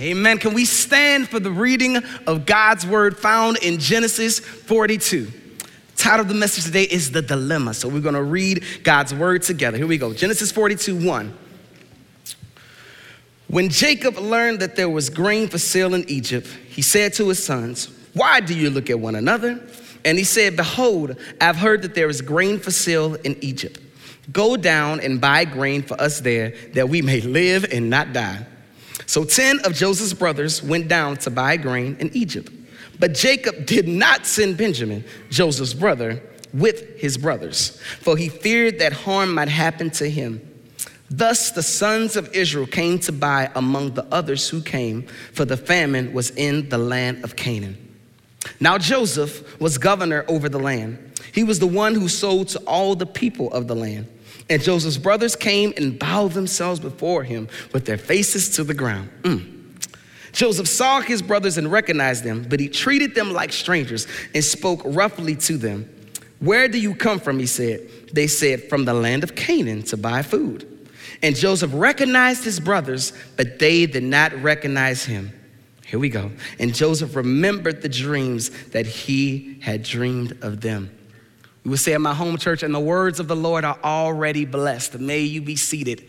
Amen. Can we stand for the reading of God's word found in Genesis 42? Title of the message today is The Dilemma. So we're going to read God's word together. Here we go. Genesis 42 1. When Jacob learned that there was grain for sale in Egypt, he said to his sons, Why do you look at one another? And he said, Behold, I've heard that there is grain for sale in Egypt. Go down and buy grain for us there, that we may live and not die. So 10 of Joseph's brothers went down to buy grain in Egypt. But Jacob did not send Benjamin, Joseph's brother, with his brothers, for he feared that harm might happen to him. Thus the sons of Israel came to buy among the others who came, for the famine was in the land of Canaan. Now Joseph was governor over the land. He was the one who sold to all the people of the land. And Joseph's brothers came and bowed themselves before him with their faces to the ground. Mm. Joseph saw his brothers and recognized them, but he treated them like strangers and spoke roughly to them. Where do you come from? He said. They said, From the land of Canaan to buy food. And Joseph recognized his brothers, but they did not recognize him. Here we go. And Joseph remembered the dreams that he had dreamed of them. We would say at my home church, and the words of the Lord are already blessed. May you be seated.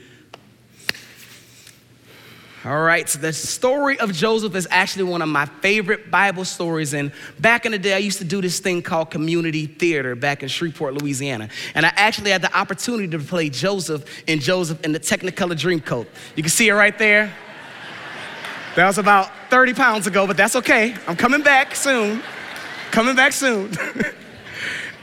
All right, so the story of Joseph is actually one of my favorite Bible stories. And back in the day, I used to do this thing called community theater back in Shreveport, Louisiana. And I actually had the opportunity to play Joseph in Joseph in the Technicolor Dreamcoat. You can see it right there. That was about 30 pounds ago, but that's okay. I'm coming back soon. Coming back soon.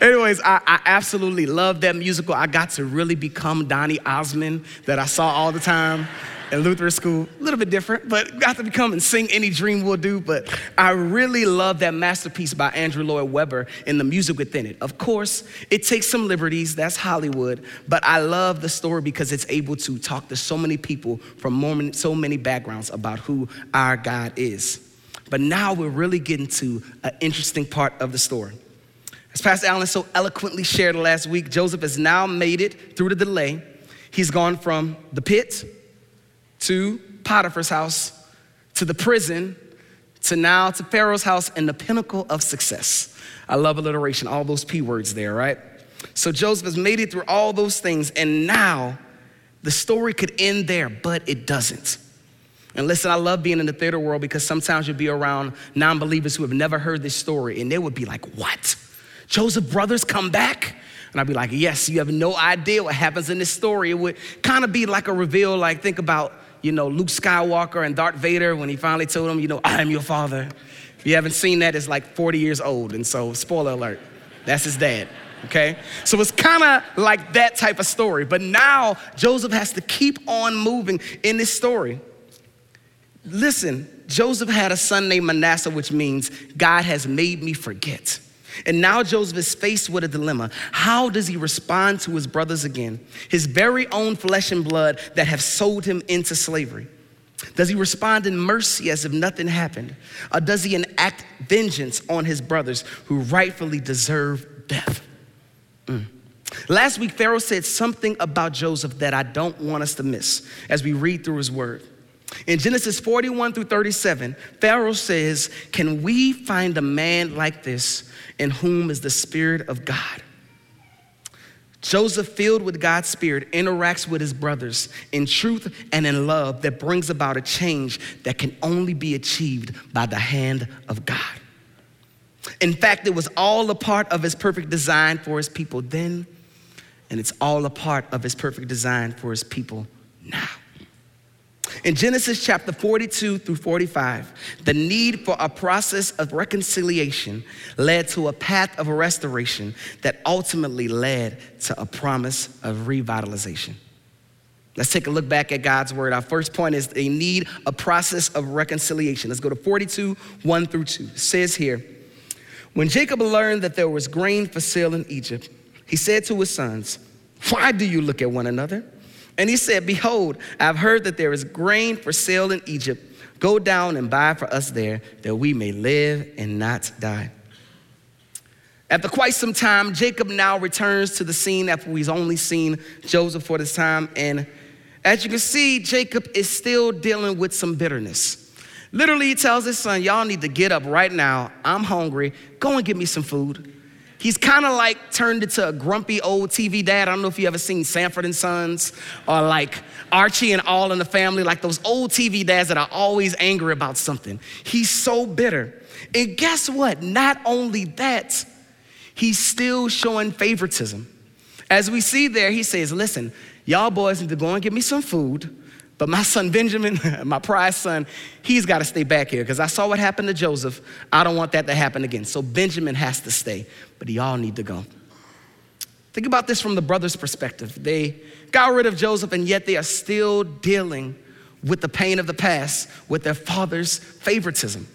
Anyways, I, I, absolutely love that musical. I got to really become Donny Osmond that I saw all the time in Lutheran school. A little bit different, but got to become and sing Any Dream Will Do. But I really love that masterpiece by Andrew Lloyd Webber and the music within it. Of course, it takes some liberties, that's Hollywood, but I love the story because it's able to talk to so many people from so many backgrounds about who our God is. But now we're really getting to an interesting part of the story. As Pastor Allen so eloquently shared last week, Joseph has now made it through the delay. He's gone from the pit to Potiphar's house to the prison to now to Pharaoh's house and the pinnacle of success. I love alliteration, all those P words there, right? So Joseph has made it through all those things, and now the story could end there, but it doesn't. And listen, I love being in the theater world because sometimes you'll be around non believers who have never heard this story, and they would be like, What? Joseph brothers come back? And I'd be like, yes, you have no idea what happens in this story. It would kind of be like a reveal, like think about, you know, Luke Skywalker and Darth Vader when he finally told him, you know, I am your father. If you haven't seen that, it's like 40 years old. And so, spoiler alert, that's his dad. Okay? So it's kind of like that type of story. But now Joseph has to keep on moving in this story. Listen, Joseph had a son named Manasseh, which means God has made me forget. And now Joseph is faced with a dilemma. How does he respond to his brothers again, his very own flesh and blood that have sold him into slavery? Does he respond in mercy as if nothing happened? Or does he enact vengeance on his brothers who rightfully deserve death? Mm. Last week, Pharaoh said something about Joseph that I don't want us to miss as we read through his word. In Genesis 41 through 37, Pharaoh says, Can we find a man like this in whom is the Spirit of God? Joseph, filled with God's Spirit, interacts with his brothers in truth and in love that brings about a change that can only be achieved by the hand of God. In fact, it was all a part of his perfect design for his people then, and it's all a part of his perfect design for his people now. In Genesis chapter 42 through 45, the need for a process of reconciliation led to a path of restoration that ultimately led to a promise of revitalization. Let's take a look back at God's word. Our first point is they need a process of reconciliation. Let's go to 42, 1 through 2. It says here, when Jacob learned that there was grain for sale in Egypt, he said to his sons, Why do you look at one another? And he said, Behold, I've heard that there is grain for sale in Egypt. Go down and buy for us there, that we may live and not die. After quite some time, Jacob now returns to the scene after he's only seen Joseph for this time. And as you can see, Jacob is still dealing with some bitterness. Literally, he tells his son, Y'all need to get up right now. I'm hungry. Go and get me some food. He's kind of like turned into a grumpy old TV dad. I don't know if you ever seen Sanford and Sons or like Archie and All in the Family, like those old TV dads that are always angry about something. He's so bitter. And guess what? Not only that, he's still showing favoritism. As we see there, he says, Listen, y'all boys need to go and get me some food. But my son Benjamin, my prized son, he's got to stay back here because I saw what happened to Joseph. I don't want that to happen again. So Benjamin has to stay, but y'all need to go. Think about this from the brothers' perspective. They got rid of Joseph, and yet they are still dealing with the pain of the past, with their father's favoritism.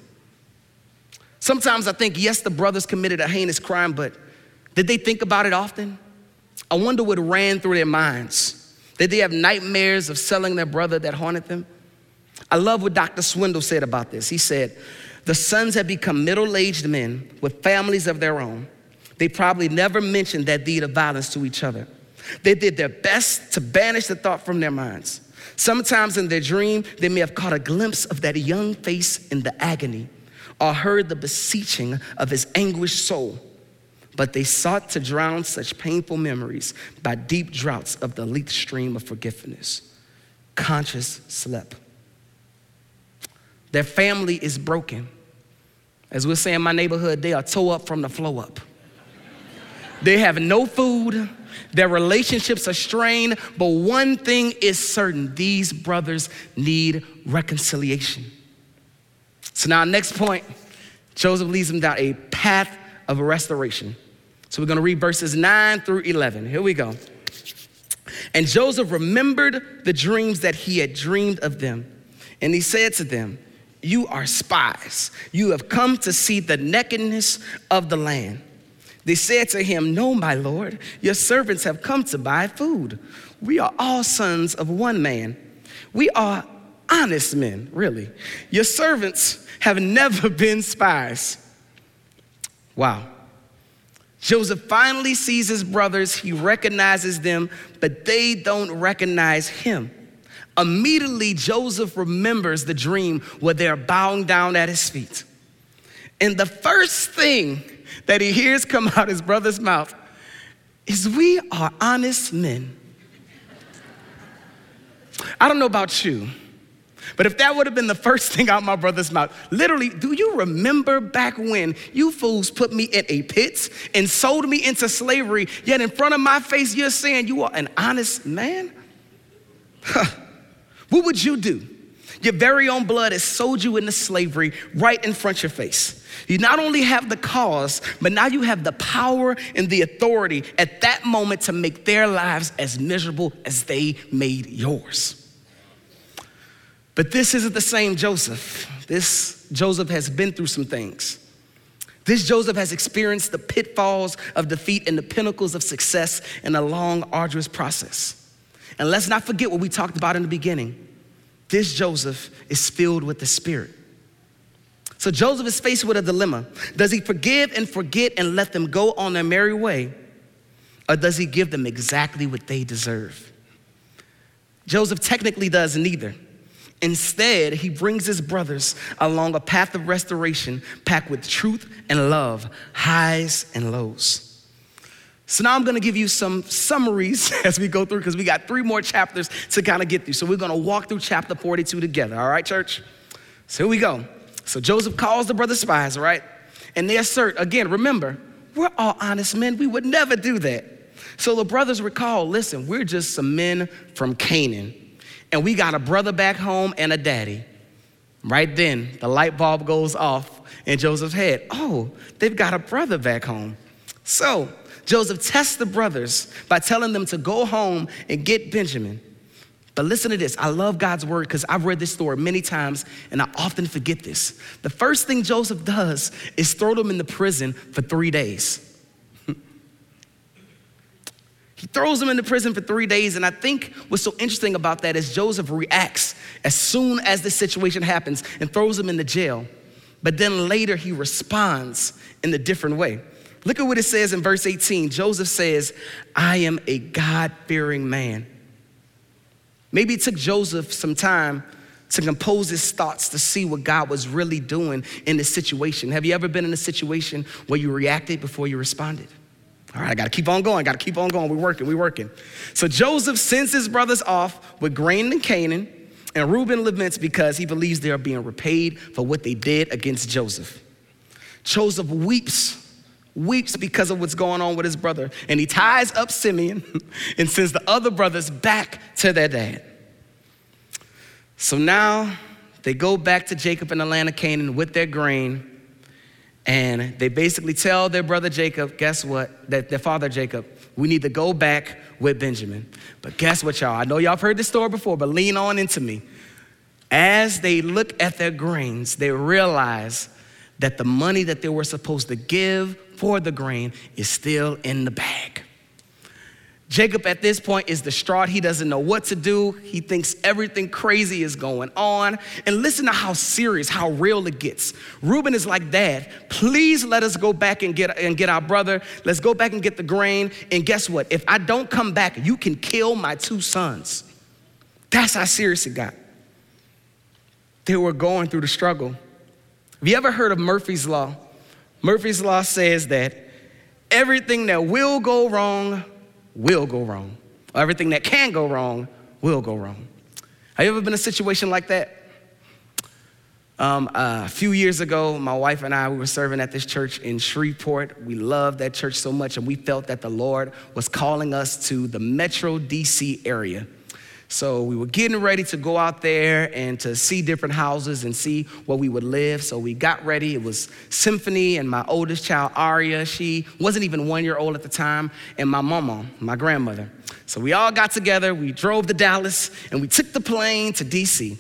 Sometimes I think, yes, the brothers committed a heinous crime, but did they think about it often? I wonder what ran through their minds. Did they have nightmares of selling their brother that haunted them? I love what Dr. Swindoll said about this. He said, The sons have become middle aged men with families of their own. They probably never mentioned that deed of violence to each other. They did their best to banish the thought from their minds. Sometimes in their dream, they may have caught a glimpse of that young face in the agony or heard the beseeching of his anguished soul but they sought to drown such painful memories by deep draughts of the leaked stream of forgiveness. Conscious slept. Their family is broken. As we're saying in my neighborhood, they are toe up from the flow up. They have no food, their relationships are strained, but one thing is certain these brothers need reconciliation. So, now, next point Joseph leads them down a path of restoration. So we're going to read verses 9 through 11. Here we go. And Joseph remembered the dreams that he had dreamed of them. And he said to them, You are spies. You have come to see the nakedness of the land. They said to him, No, my lord, your servants have come to buy food. We are all sons of one man. We are honest men, really. Your servants have never been spies. Wow. Joseph finally sees his brothers, he recognizes them, but they don't recognize him. Immediately, Joseph remembers the dream where they're bowing down at his feet. And the first thing that he hears come out his brother's mouth is, We are honest men. I don't know about you. But if that would have been the first thing out my brother's mouth, literally, do you remember back when you fools put me in a pit and sold me into slavery, yet in front of my face you're saying you are an honest man? Huh. What would you do? Your very own blood has sold you into slavery right in front of your face. You not only have the cause, but now you have the power and the authority at that moment to make their lives as miserable as they made yours. But this isn't the same Joseph. This Joseph has been through some things. This Joseph has experienced the pitfalls of defeat and the pinnacles of success in a long, arduous process. And let's not forget what we talked about in the beginning. This Joseph is filled with the Spirit. So Joseph is faced with a dilemma. Does he forgive and forget and let them go on their merry way? Or does he give them exactly what they deserve? Joseph technically does neither. Instead, he brings his brothers along a path of restoration packed with truth and love, highs and lows. So now I'm to give you some summaries as we go through because we got three more chapters to kind of get through. So we're to walk through chapter 42 together. All right, church? So here we go. So Joseph calls the brother spies, right? And they assert, again, remember, we're all honest men. We would never do that. So the brothers recall, listen, we're just some men from Canaan and we got a brother back home and a daddy. Right then, the light bulb goes off in Joseph's head. Oh, they've got a brother back home. So Joseph tests the brothers by telling them to go home and get Benjamin. But listen to this. I love God's word because I've read this story many times and I often forget this. The first thing Joseph does is throw them in the prison for three days. He throws him into prison for three days. And I think what's so interesting about that is Joseph reacts as soon as the situation happens and throws him into jail. But then later he responds in a different way. Look at what it says in verse 18. Joseph says, I am a God fearing man. Maybe it took Joseph some time to compose his thoughts to see what God was really doing in this situation. Have you ever been in a situation where you reacted before you responded? All right, I gotta keep on going, gotta keep on going. We're working, we're working. So Joseph sends his brothers off with grain and Canaan, and Reuben laments because he believes they are being repaid for what they did against Joseph. Joseph weeps weeps because of what's going on with his brother. And he ties up Simeon and sends the other brothers back to their dad. So now they go back to Jacob in the land of Canaan with their grain. And they basically tell their brother Jacob, guess what? That their father Jacob, we need to go back with Benjamin. But guess what, y'all? I know y'all have heard this story before, but lean on into me. As they look at their grains, they realize that the money that they were supposed to give for the grain is still in the bag. Jacob at this point is distraught. He doesn't know what to do. He thinks everything crazy is going on. And listen to how serious, how real it gets. Reuben is like, Dad, please let us go back and get, and get our brother. Let's go back and get the grain. And guess what? If I don't come back, you can kill my two sons. That's how serious it got. They were going through the struggle. Have you ever heard of Murphy's Law? Murphy's Law says that everything that will go wrong will go wrong. Or everything that can go wrong will go wrong. Have you ever been in a situation like that? Um, uh, a few years ago, my wife and I we were serving at this church in Shreveport. We loved that church so much, and we felt that the Lord was calling us to the Metro DC area. So we were getting ready to go out there and to see different houses and see where we would live. So we got ready. It was Symphony and my oldest child, Aria. She wasn't even one year old at the time, and my mama, my grandmother. So we all got together. We drove to Dallas and we took the plane to DC.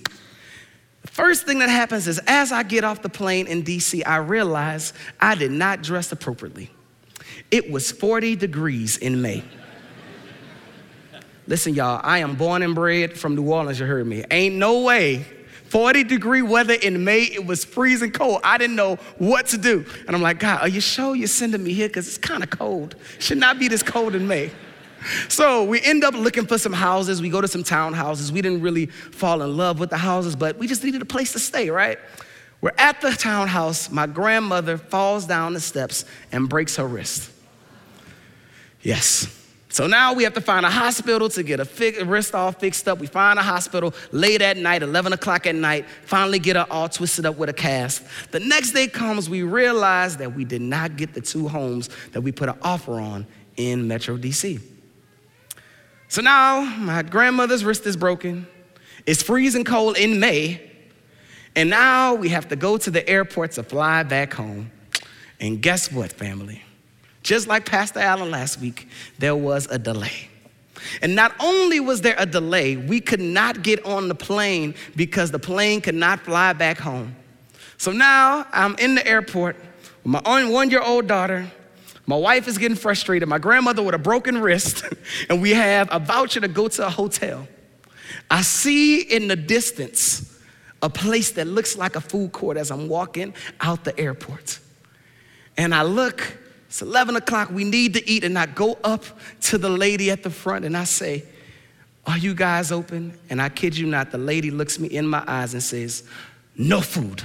The first thing that happens is as I get off the plane in DC, I realize I did not dress appropriately. It was 40 degrees in May. Listen, y'all, I am born and bred from New Orleans, you heard me. Ain't no way. 40 degree weather in May, it was freezing cold. I didn't know what to do. And I'm like, God, are you sure you're sending me here? Because it's kind of cold. Should not be this cold in May. So we end up looking for some houses. We go to some townhouses. We didn't really fall in love with the houses, but we just needed a place to stay, right? We're at the townhouse. My grandmother falls down the steps and breaks her wrist. Yes. So now we have to find a hospital to get a wrist all fixed up. We find a hospital late at night, 11 o'clock at night, finally get her all twisted up with a cast. The next day comes, we realize that we did not get the two homes that we put an offer on in Metro DC. So now my grandmother's wrist is broken. It's freezing cold in May. And now we have to go to the airport to fly back home. And guess what, family? Just like Pastor Allen last week, there was a delay. And not only was there a delay, we could not get on the plane because the plane could not fly back home. So now I'm in the airport with my own one year old daughter. My wife is getting frustrated, my grandmother with a broken wrist, and we have a voucher to go to a hotel. I see in the distance a place that looks like a food court as I'm walking out the airport. And I look it's 11 o'clock. We need to eat. And I go up to the lady at the front and I say, Are you guys open? And I kid you not, the lady looks me in my eyes and says, No food.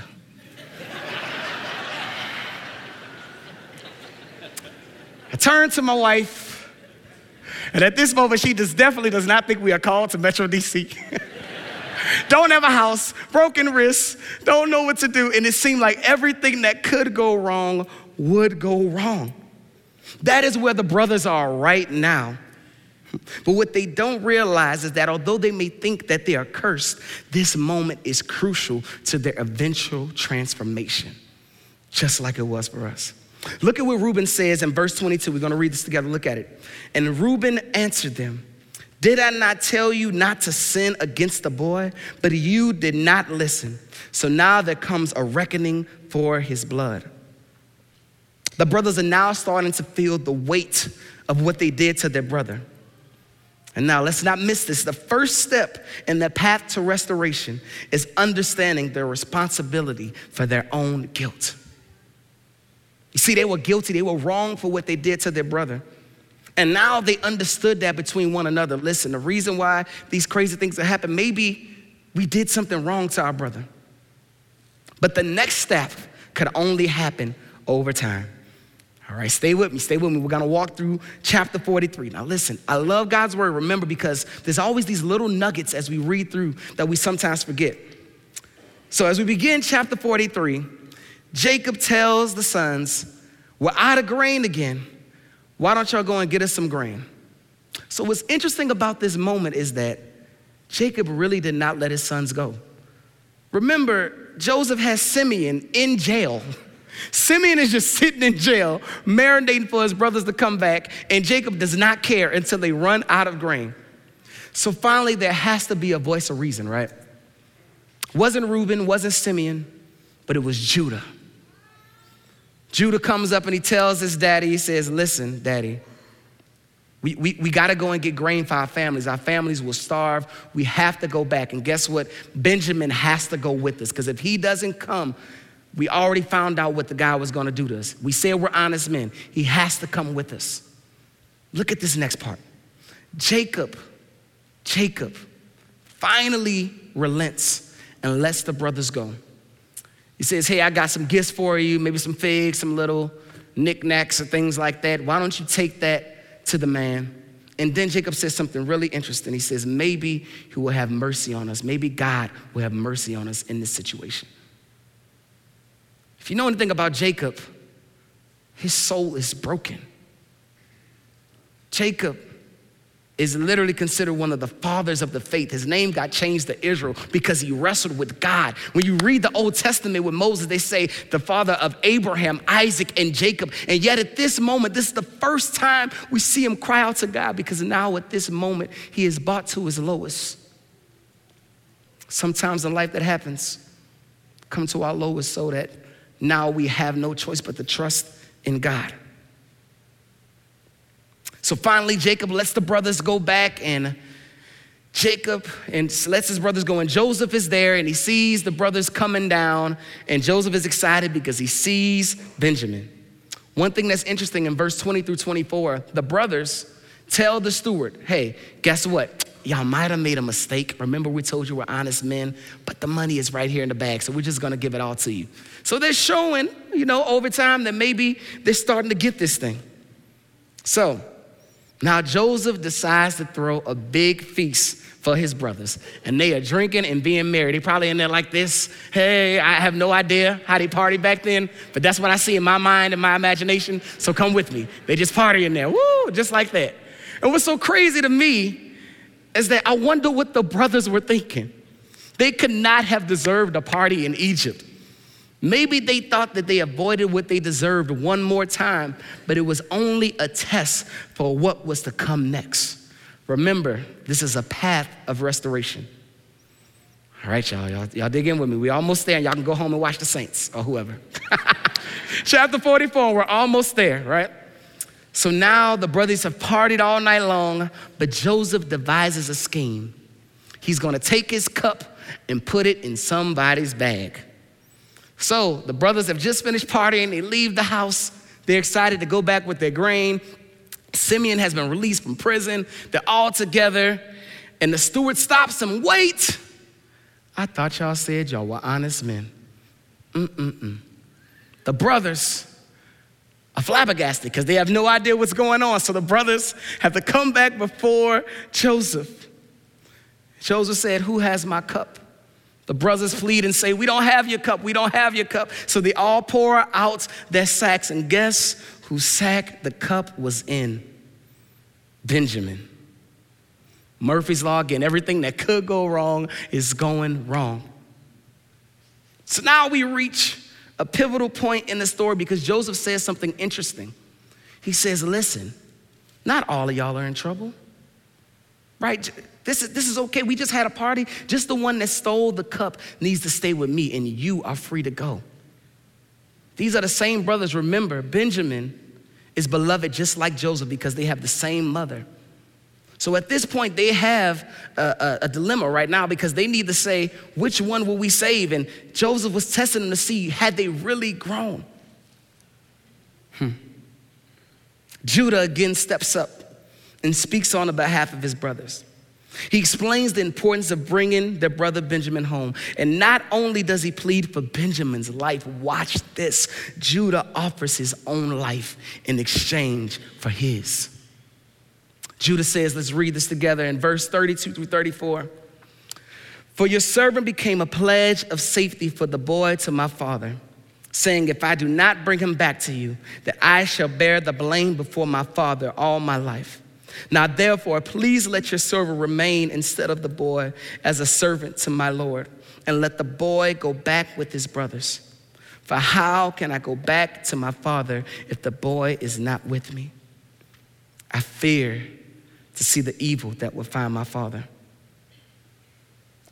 I turn to my wife, and at this moment, she just definitely does not think we are called to Metro DC. don't have a house, broken wrists, don't know what to do. And it seemed like everything that could go wrong would go wrong. That is where the brothers are right now. But what they don't realize is that although they may think that they are cursed, this moment is crucial to their eventual transformation, just like it was for us. Look at what Reuben says in verse 22. We're going to read this together. Look at it. And Reuben answered them, Did I not tell you not to sin against the boy? But you did not listen. So now there comes a reckoning for his blood. The brothers are now starting to feel the weight of what they did to their brother. And now let's not miss this. The first step in the path to restoration is understanding their responsibility for their own guilt. You see, they were guilty, they were wrong for what they did to their brother. And now they understood that between one another. Listen, the reason why these crazy things have happened, maybe We did something wrong to our brother. But the next step could only happen over time. All right, stay with me, stay with me. We're gonna walk through chapter 43. Now, listen, I love God's word, remember, because there's always these little nuggets as we read through that we sometimes forget. So, as we begin chapter 43, Jacob tells the sons, We're out of grain again. Why don't y'all go and get us some grain? So, what's interesting about this moment is that Jacob really did not let his sons go. Remember, Joseph has Simeon in jail. Simeon is just sitting in jail, marinating for his brothers to come back, and Jacob does not care until they run out of grain. So finally, there has to be a voice of reason, right? Wasn't Reuben, wasn't Simeon, but it was Judah. Judah comes up and he tells his daddy, he says, Listen, daddy, we, we, we got to go and get grain for our families. Our families will starve. We have to go back. And guess what? Benjamin has to go with us because if he doesn't come, we already found out what the guy was going to do to us. We said we're honest men. He has to come with us. Look at this next part. Jacob, Jacob finally relents and lets the brothers go. He says, Hey, I got some gifts for you, maybe some figs, some little knickknacks or things like that. Why don't you take that to the man? And then Jacob says something really interesting. He says, Maybe he will have mercy on us. Maybe God will have mercy on us in this situation. If you know anything about Jacob, his soul is broken. Jacob is literally considered one of the fathers of the faith. His name got changed to Israel because he wrestled with God. When you read the Old Testament with Moses, they say the father of Abraham, Isaac, and Jacob. And yet at this moment, this is the first time we see him cry out to God because now at this moment, he is brought to his lowest. Sometimes in life that happens, come to our lowest so that now we have no choice but to trust in God. So finally, Jacob lets the brothers go back, and Jacob and lets his brothers go, and Joseph is there, and he sees the brothers coming down, and Joseph is excited because he sees Benjamin. One thing that's interesting in verse 20 through 24, the brothers tell the steward, hey, guess what? Y'all might have made a mistake. Remember, we told you we're honest men, but the money is right here in the bag, so we're just gonna give it all to you. So they're showing, you know, over time that maybe they're starting to get this thing. So now Joseph decides to throw a big feast for his brothers, and they are drinking and being merry. They probably in there like this. Hey, I have no idea how they party back then, but that's what I see in my mind and my imagination. So come with me. They just party in there, woo, just like that. And what's so crazy to me is that I wonder what the brothers were thinking. They could not have deserved a party in Egypt. Maybe they thought that they avoided what they deserved one more time, but it was only a test for what was to come next. Remember, this is a path of restoration. All right, y'all, y'all, y'all dig in with me. We almost there. Y'all can go home and watch the Saints or whoever. Chapter 44, we're almost there, right? So now the brothers have partied all night long, but Joseph devises a scheme. He's gonna take his cup and put it in somebody's bag. So the brothers have just finished partying, they leave the house, they're excited to go back with their grain. Simeon has been released from prison, they're all together, and the steward stops them. Wait! I thought y'all said y'all were honest men. Mm-mm-mm. The brothers are flabbergasted because they have no idea what's going on. So the brothers have to come back before Joseph. Joseph said, Who has my cup? The brothers plead and say, We don't have your cup. We don't have your cup. So they all pour out their sacks. And guess whose sack the cup was in? Benjamin. Murphy's Law again, everything that could go wrong is going wrong. So now we reach a pivotal point in the story because Joseph says something interesting. He says, Listen, not all of y'all are in trouble, right? This is, this is okay. We just had a party. Just the one that stole the cup needs to stay with me, and you are free to go. These are the same brothers. Remember, Benjamin is beloved just like Joseph because they have the same mother. So at this point, they have a, a, a, dilemma right now because they need to say, which one will we save? And Joseph was testing them to see, had they really grown? Hmm. Judah again steps up and speaks on behalf of his brothers. He explains the importance of bringing their brother Benjamin home. And not only does he plead for Benjamin's life, watch this Judah offers his own life in exchange for his. Judah says, let's read this together in verse 32 through 34. For your servant became a pledge of safety for the boy to my father, saying, If I do not bring him back to you, that I shall bear the blame before my father all my life. Now, therefore, please let your servant remain instead of the boy as a servant to my Lord, and let the boy go back with his brothers. For how can I go back to my father if the boy is not with me? I fear to see the evil that would find my father.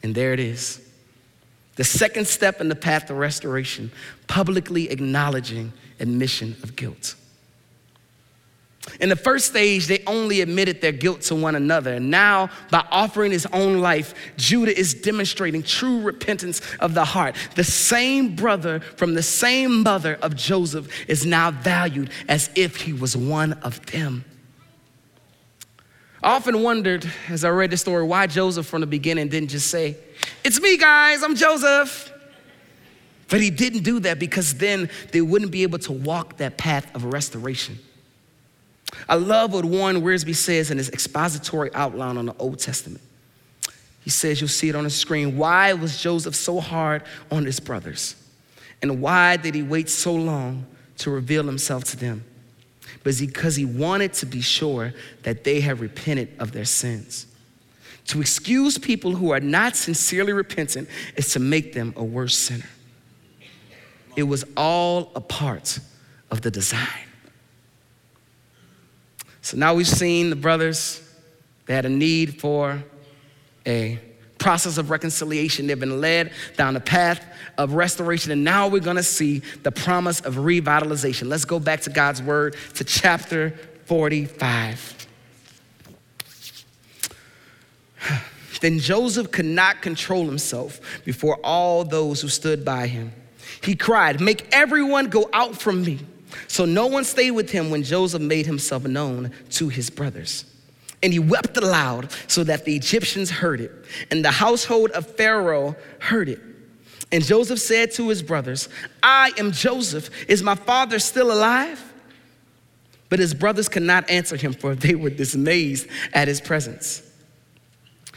And there it is. The second step in the path to restoration, publicly acknowledging admission of guilt. In the first stage, they only admitted their guilt to one another. And now, by offering his own life, Judah is demonstrating true repentance of the heart. The same brother from the same mother of Joseph is now valued as if he was one of them. I often wondered, as I read the story, why Joseph from the beginning didn't just say, It's me, guys, I'm Joseph. But he didn't do that because then they wouldn't be able to walk that path of restoration. I love what Warren Wiersbe says in his expository outline on the Old Testament. He says, You'll see it on the screen. Why was Joseph so hard on his brothers? And why did he wait so long to reveal himself to them? Because he wanted to be sure that they had repented of their sins. To excuse people who are not sincerely repentant is to make them a worse sinner. It was all a part of the design. So now we've seen the brothers, they had a need for a process of reconciliation. They've been led down the path of restoration, and now we're gonna see the promise of revitalization. Let's go back to God's word to chapter 45. Then Joseph could not control himself before all those who stood by him. He cried, Make everyone go out from me. So no one stayed with him when Joseph made himself known to his brothers. And he wept aloud so that the Egyptians heard it, and the household of Pharaoh heard it. And Joseph said to his brothers, I am Joseph. Is my father still alive? But his brothers could not answer him, for they were dismayed at his presence.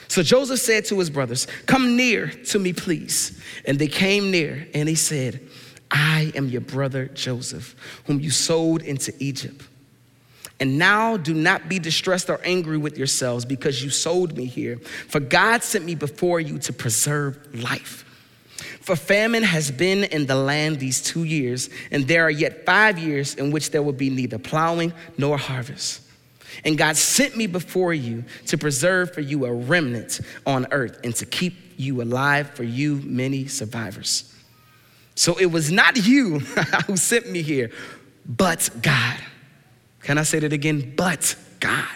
So Joseph said to his brothers, Come near to me, please. And they came near, and he said, I am your brother Joseph, whom you sold into Egypt. And now do not be distressed or angry with yourselves because you sold me here, for God sent me before you to preserve life. For famine has been in the land these two years, and there are yet five years in which there will be neither plowing nor harvest. And God sent me before you to preserve for you a remnant on earth and to keep you alive for you many survivors. So it was not you who sent me here, but God. Can I say that again? But God.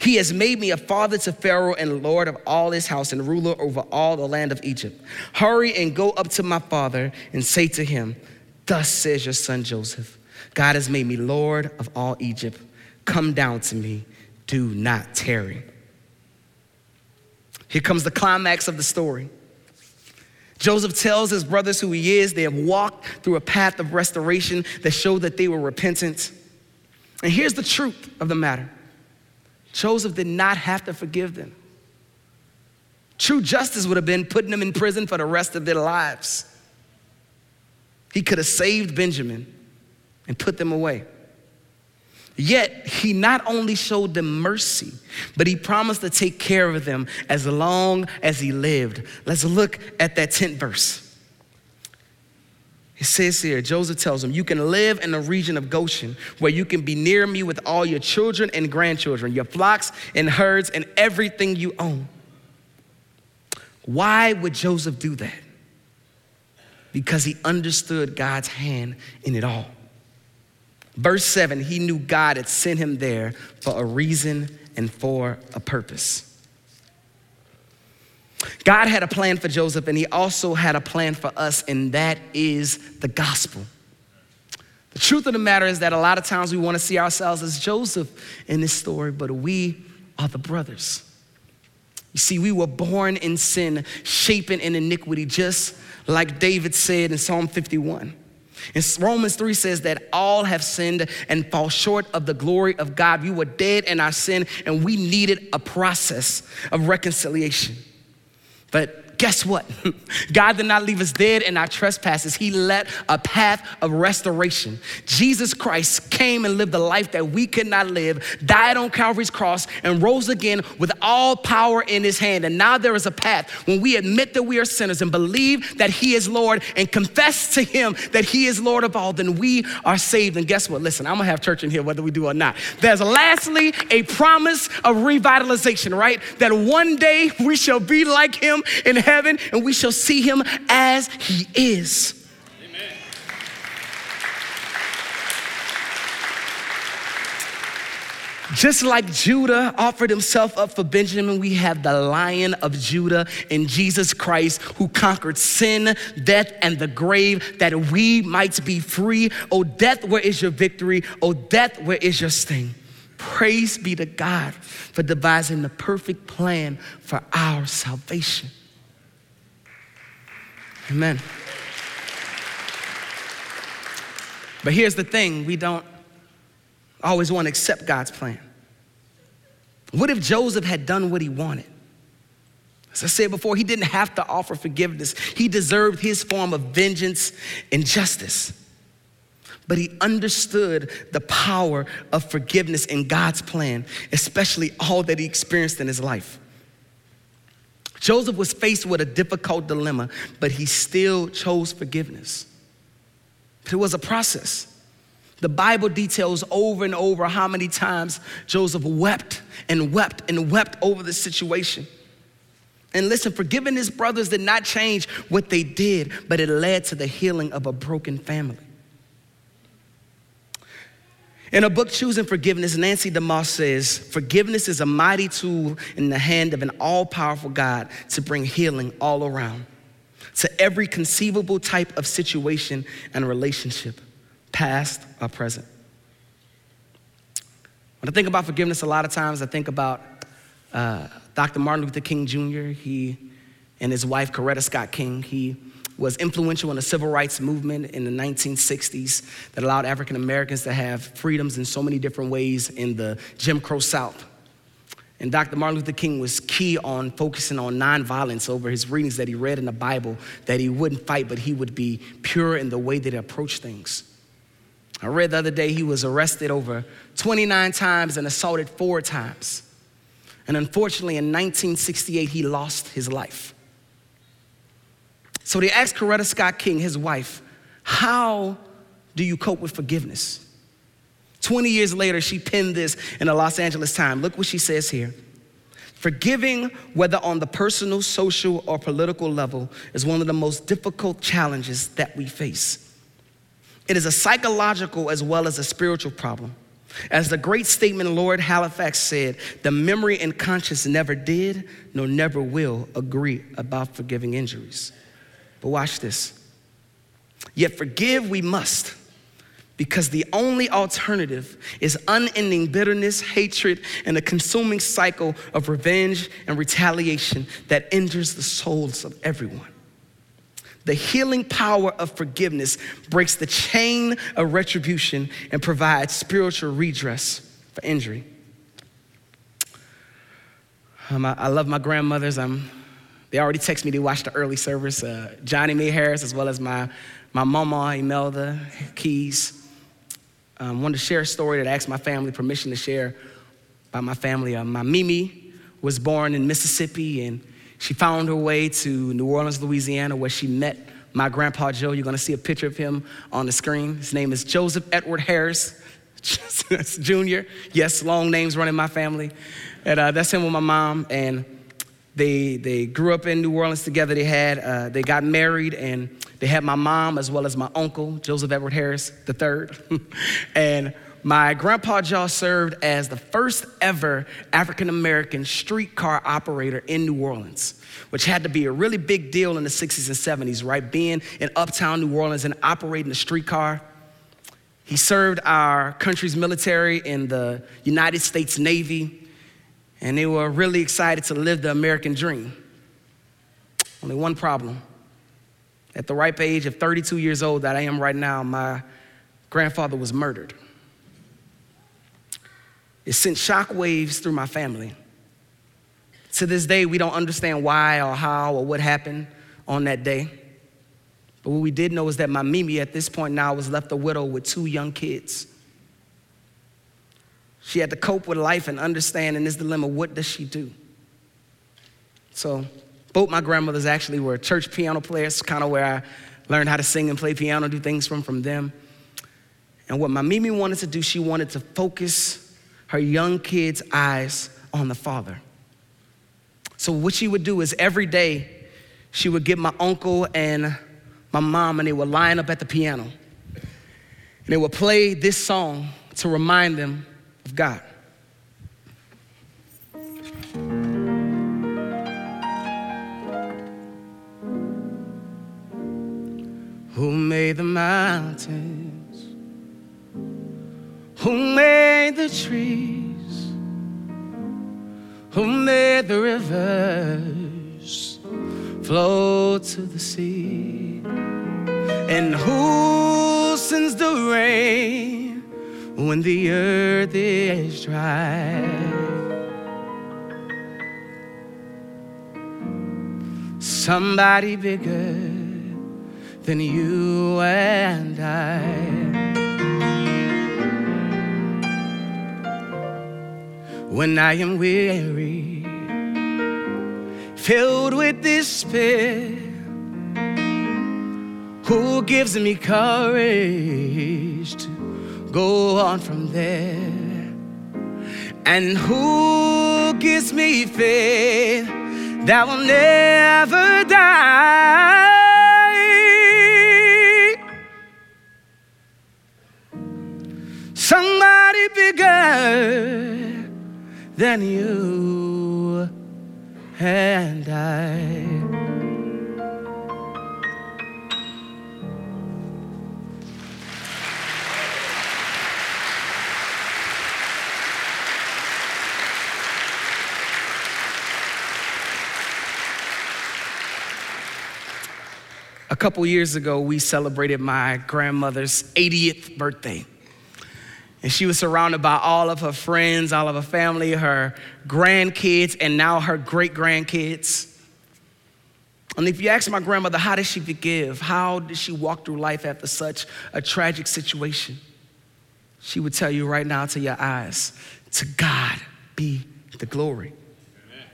He has made me a father to Pharaoh and Lord of all his house and ruler over all the land of Egypt. Hurry and go up to my father and say to him, Thus says your son Joseph, God has made me Lord of all Egypt. Come down to me, do not tarry. Here comes the climax of the story. Joseph tells his brothers who he is. They have walked through a path of restoration that showed that they were repentant. And here's the truth of the matter Joseph did not have to forgive them. True justice would have been putting them in prison for the rest of their lives. He could have saved Benjamin and put them away. Yet he not only showed them mercy, but he promised to take care of them as long as he lived. Let's look at that 10th verse. It says here, Joseph tells him, You can live in the region of Goshen where you can be near me with all your children and grandchildren, your flocks and herds, and everything you own. Why would Joseph do that? Because he understood God's hand in it all. Verse 7 he knew God had sent him there for a reason and for a purpose. God had a plan for Joseph, and he also had a plan for us, and that is the gospel. The truth of the matter is that a lot of times we want to see ourselves as Joseph in this story, but we are the brothers. You see, we were born in sin, shapen in iniquity, just like David said in Psalm 51. And Romans 3 says that all have sinned and fall short of the glory of God. We were dead in our sin and we needed a process of reconciliation. But guess what? God did not leave us dead in our trespasses. He led a path of restoration. Jesus Christ came and lived the life that we could not live, died on Calvary's cross, and rose again with all power in his hand. And now there is a path when we admit that we are sinners and believe that he is Lord and confess to him that he is Lord of all, then we are saved. And guess what? Listen, I'm gonna have church in here whether we do or not. There's lastly a promise of revitalization, right? That one day we shall be like him in heaven heaven and we shall see him as he is. Just like Judah offered himself up for Benjamin, we have the lion of Judah in Jesus Christ who conquered sin, death, and the grave that we might be free. Oh, death, where is your victory? Oh, death, where is your sting? Praise be to God for devising the perfect plan for our salvation. Amen. But here's the thing we don't always want to accept God's plan. What if Joseph had done what he wanted? As I said before, he didn't have to offer forgiveness, he deserved his form of vengeance and justice. But he understood the power of forgiveness in God's plan, especially all that he experienced in his life. Joseph was faced with a difficult dilemma, but he still chose forgiveness. But it was a process. The Bible details over and over how many times Joseph wept and wept and wept over the situation. And listen, forgiving his brothers did not change what they did, but it led to the healing of a broken family. In a book, Choosing Forgiveness, Nancy DeMoss says, Forgiveness is a mighty tool in the hand of an all powerful God to bring healing all around to every conceivable type of situation and relationship, past or present. When I think about forgiveness, a lot of times I think about uh, Dr. Martin Luther King Jr., he and his wife, Coretta Scott King. He was influential in the civil rights movement in the 1960s that allowed African Americans to have freedoms in so many different ways in the Jim Crow South. And Dr. Martin Luther King was key on focusing on nonviolence over his readings that he read in the Bible, that he wouldn't fight, but he would be pure in the way that he approached things. I read the other day he was arrested over 29 times and assaulted four times. And unfortunately, in 1968, he lost his life. So they asked Coretta Scott King, his wife, How do you cope with forgiveness? 20 years later, she penned this in the Los Angeles Times. Look what she says here. Forgiving, whether on the personal, social, or political level, is one of the most difficult challenges that we face. It is a psychological as well as a spiritual problem. As the great statement Lord Halifax said, the memory and conscience never did nor never will agree about forgiving injuries. But watch this. Yet forgive we must, because the only alternative is unending bitterness, hatred, and a consuming cycle of revenge and retaliation that injures the souls of everyone. The healing power of forgiveness breaks the chain of retribution and provides spiritual redress for injury. Um, I, I love my grandmothers. I'm they already texted me to watch the early service. Uh, Johnny May Harris, as well as my, my mama, Imelda Keys. Um, wanted to share a story that I asked my family permission to share by my family. Uh, my Mimi was born in Mississippi, and she found her way to New Orleans, Louisiana, where she met my grandpa Joe. You're gonna see a picture of him on the screen. His name is Joseph Edward Harris Jr. Yes, long names running my family. And uh, that's him with my mom. And they, they grew up in New Orleans together. They had, uh, they got married and they had my mom as well as my uncle, Joseph Edward Harris III. and my grandpa Joe served as the first ever African American streetcar operator in New Orleans, which had to be a really big deal in the 60s and 70s, right? Being in uptown New Orleans and operating a streetcar. He served our country's military in the United States Navy. And they were really excited to live the American dream. Only one problem. At the ripe age of 32 years old, that I am right now, my grandfather was murdered. It sent shockwaves through my family. To this day, we don't understand why or how or what happened on that day. But what we did know is that my Mimi at this point now was left a widow with two young kids. She had to cope with life and understand in this dilemma what does she do? So, both my grandmothers actually were church piano players, kind of where I learned how to sing and play piano, do things from, from them. And what my Mimi wanted to do, she wanted to focus her young kids' eyes on the Father. So, what she would do is every day, she would get my uncle and my mom, and they would line up at the piano. And they would play this song to remind them of God. Who made the mountains? Who made the trees? Who made the rivers flow to the sea? And who sends the rain when the earth is dry? Somebody bigger than you and I. When I am weary, filled with despair, who gives me courage to go on from there? And who gives me faith that will never die? Somebody bigger than you and I. couple years ago, we celebrated my grandmother's 80th birthday. And she was surrounded by all of her friends, all of her family, her grandkids, and now her great grandkids. And if you ask my grandmother, how did she forgive? How did she walk through life after such a tragic situation? She would tell you right now to your eyes, to God be the glory. Amen.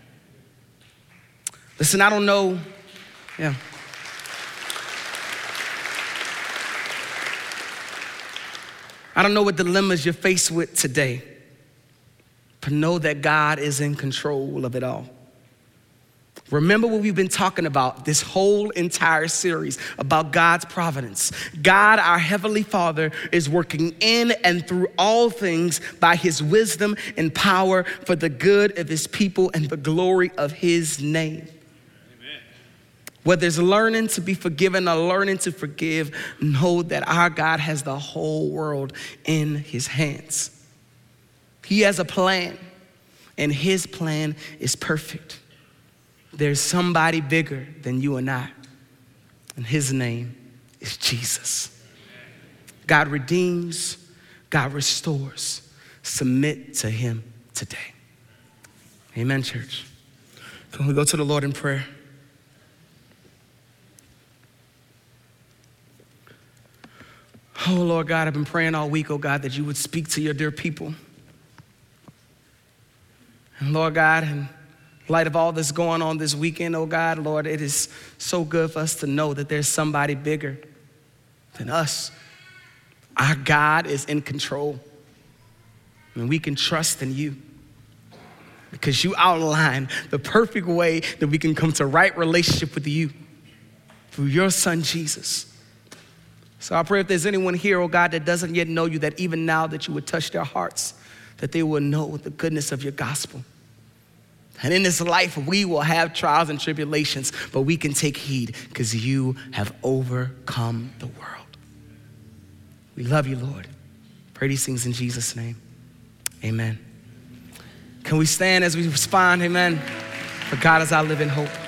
Listen, I don't know. Yeah. I don't know what dilemmas you're faced with today, but know that God is in control of it all. Remember what we've been talking about this whole entire series about God's providence. God, our Heavenly Father, is working in and through all things by His wisdom and power for the good of His people and the glory of His name. Whether it's learning to be forgiven or learning to forgive, know that our God has the whole world in his hands. He has a plan, and his plan is perfect. There's somebody bigger than you and I, and his name is Jesus. God redeems, God restores. Submit to him today. Amen, church. Can we go to the Lord in prayer? Oh, Lord God, I've been praying all week, oh God, that you would speak to your dear people. And Lord God, in light of all this going on this weekend, oh God, Lord, it is so good for us to know that there's somebody bigger than us. Our God is in control. And we can trust in you because you outline the perfect way that we can come to right relationship with you through your son Jesus. So I pray if there's anyone here, oh God, that doesn't yet know you, that even now that you would touch their hearts, that they will know the goodness of your gospel. And in this life, we will have trials and tribulations, but we can take heed because you have overcome the world. We love you, Lord. Pray these things in Jesus' name. Amen. Can we stand as we respond? Amen. For God is our living hope.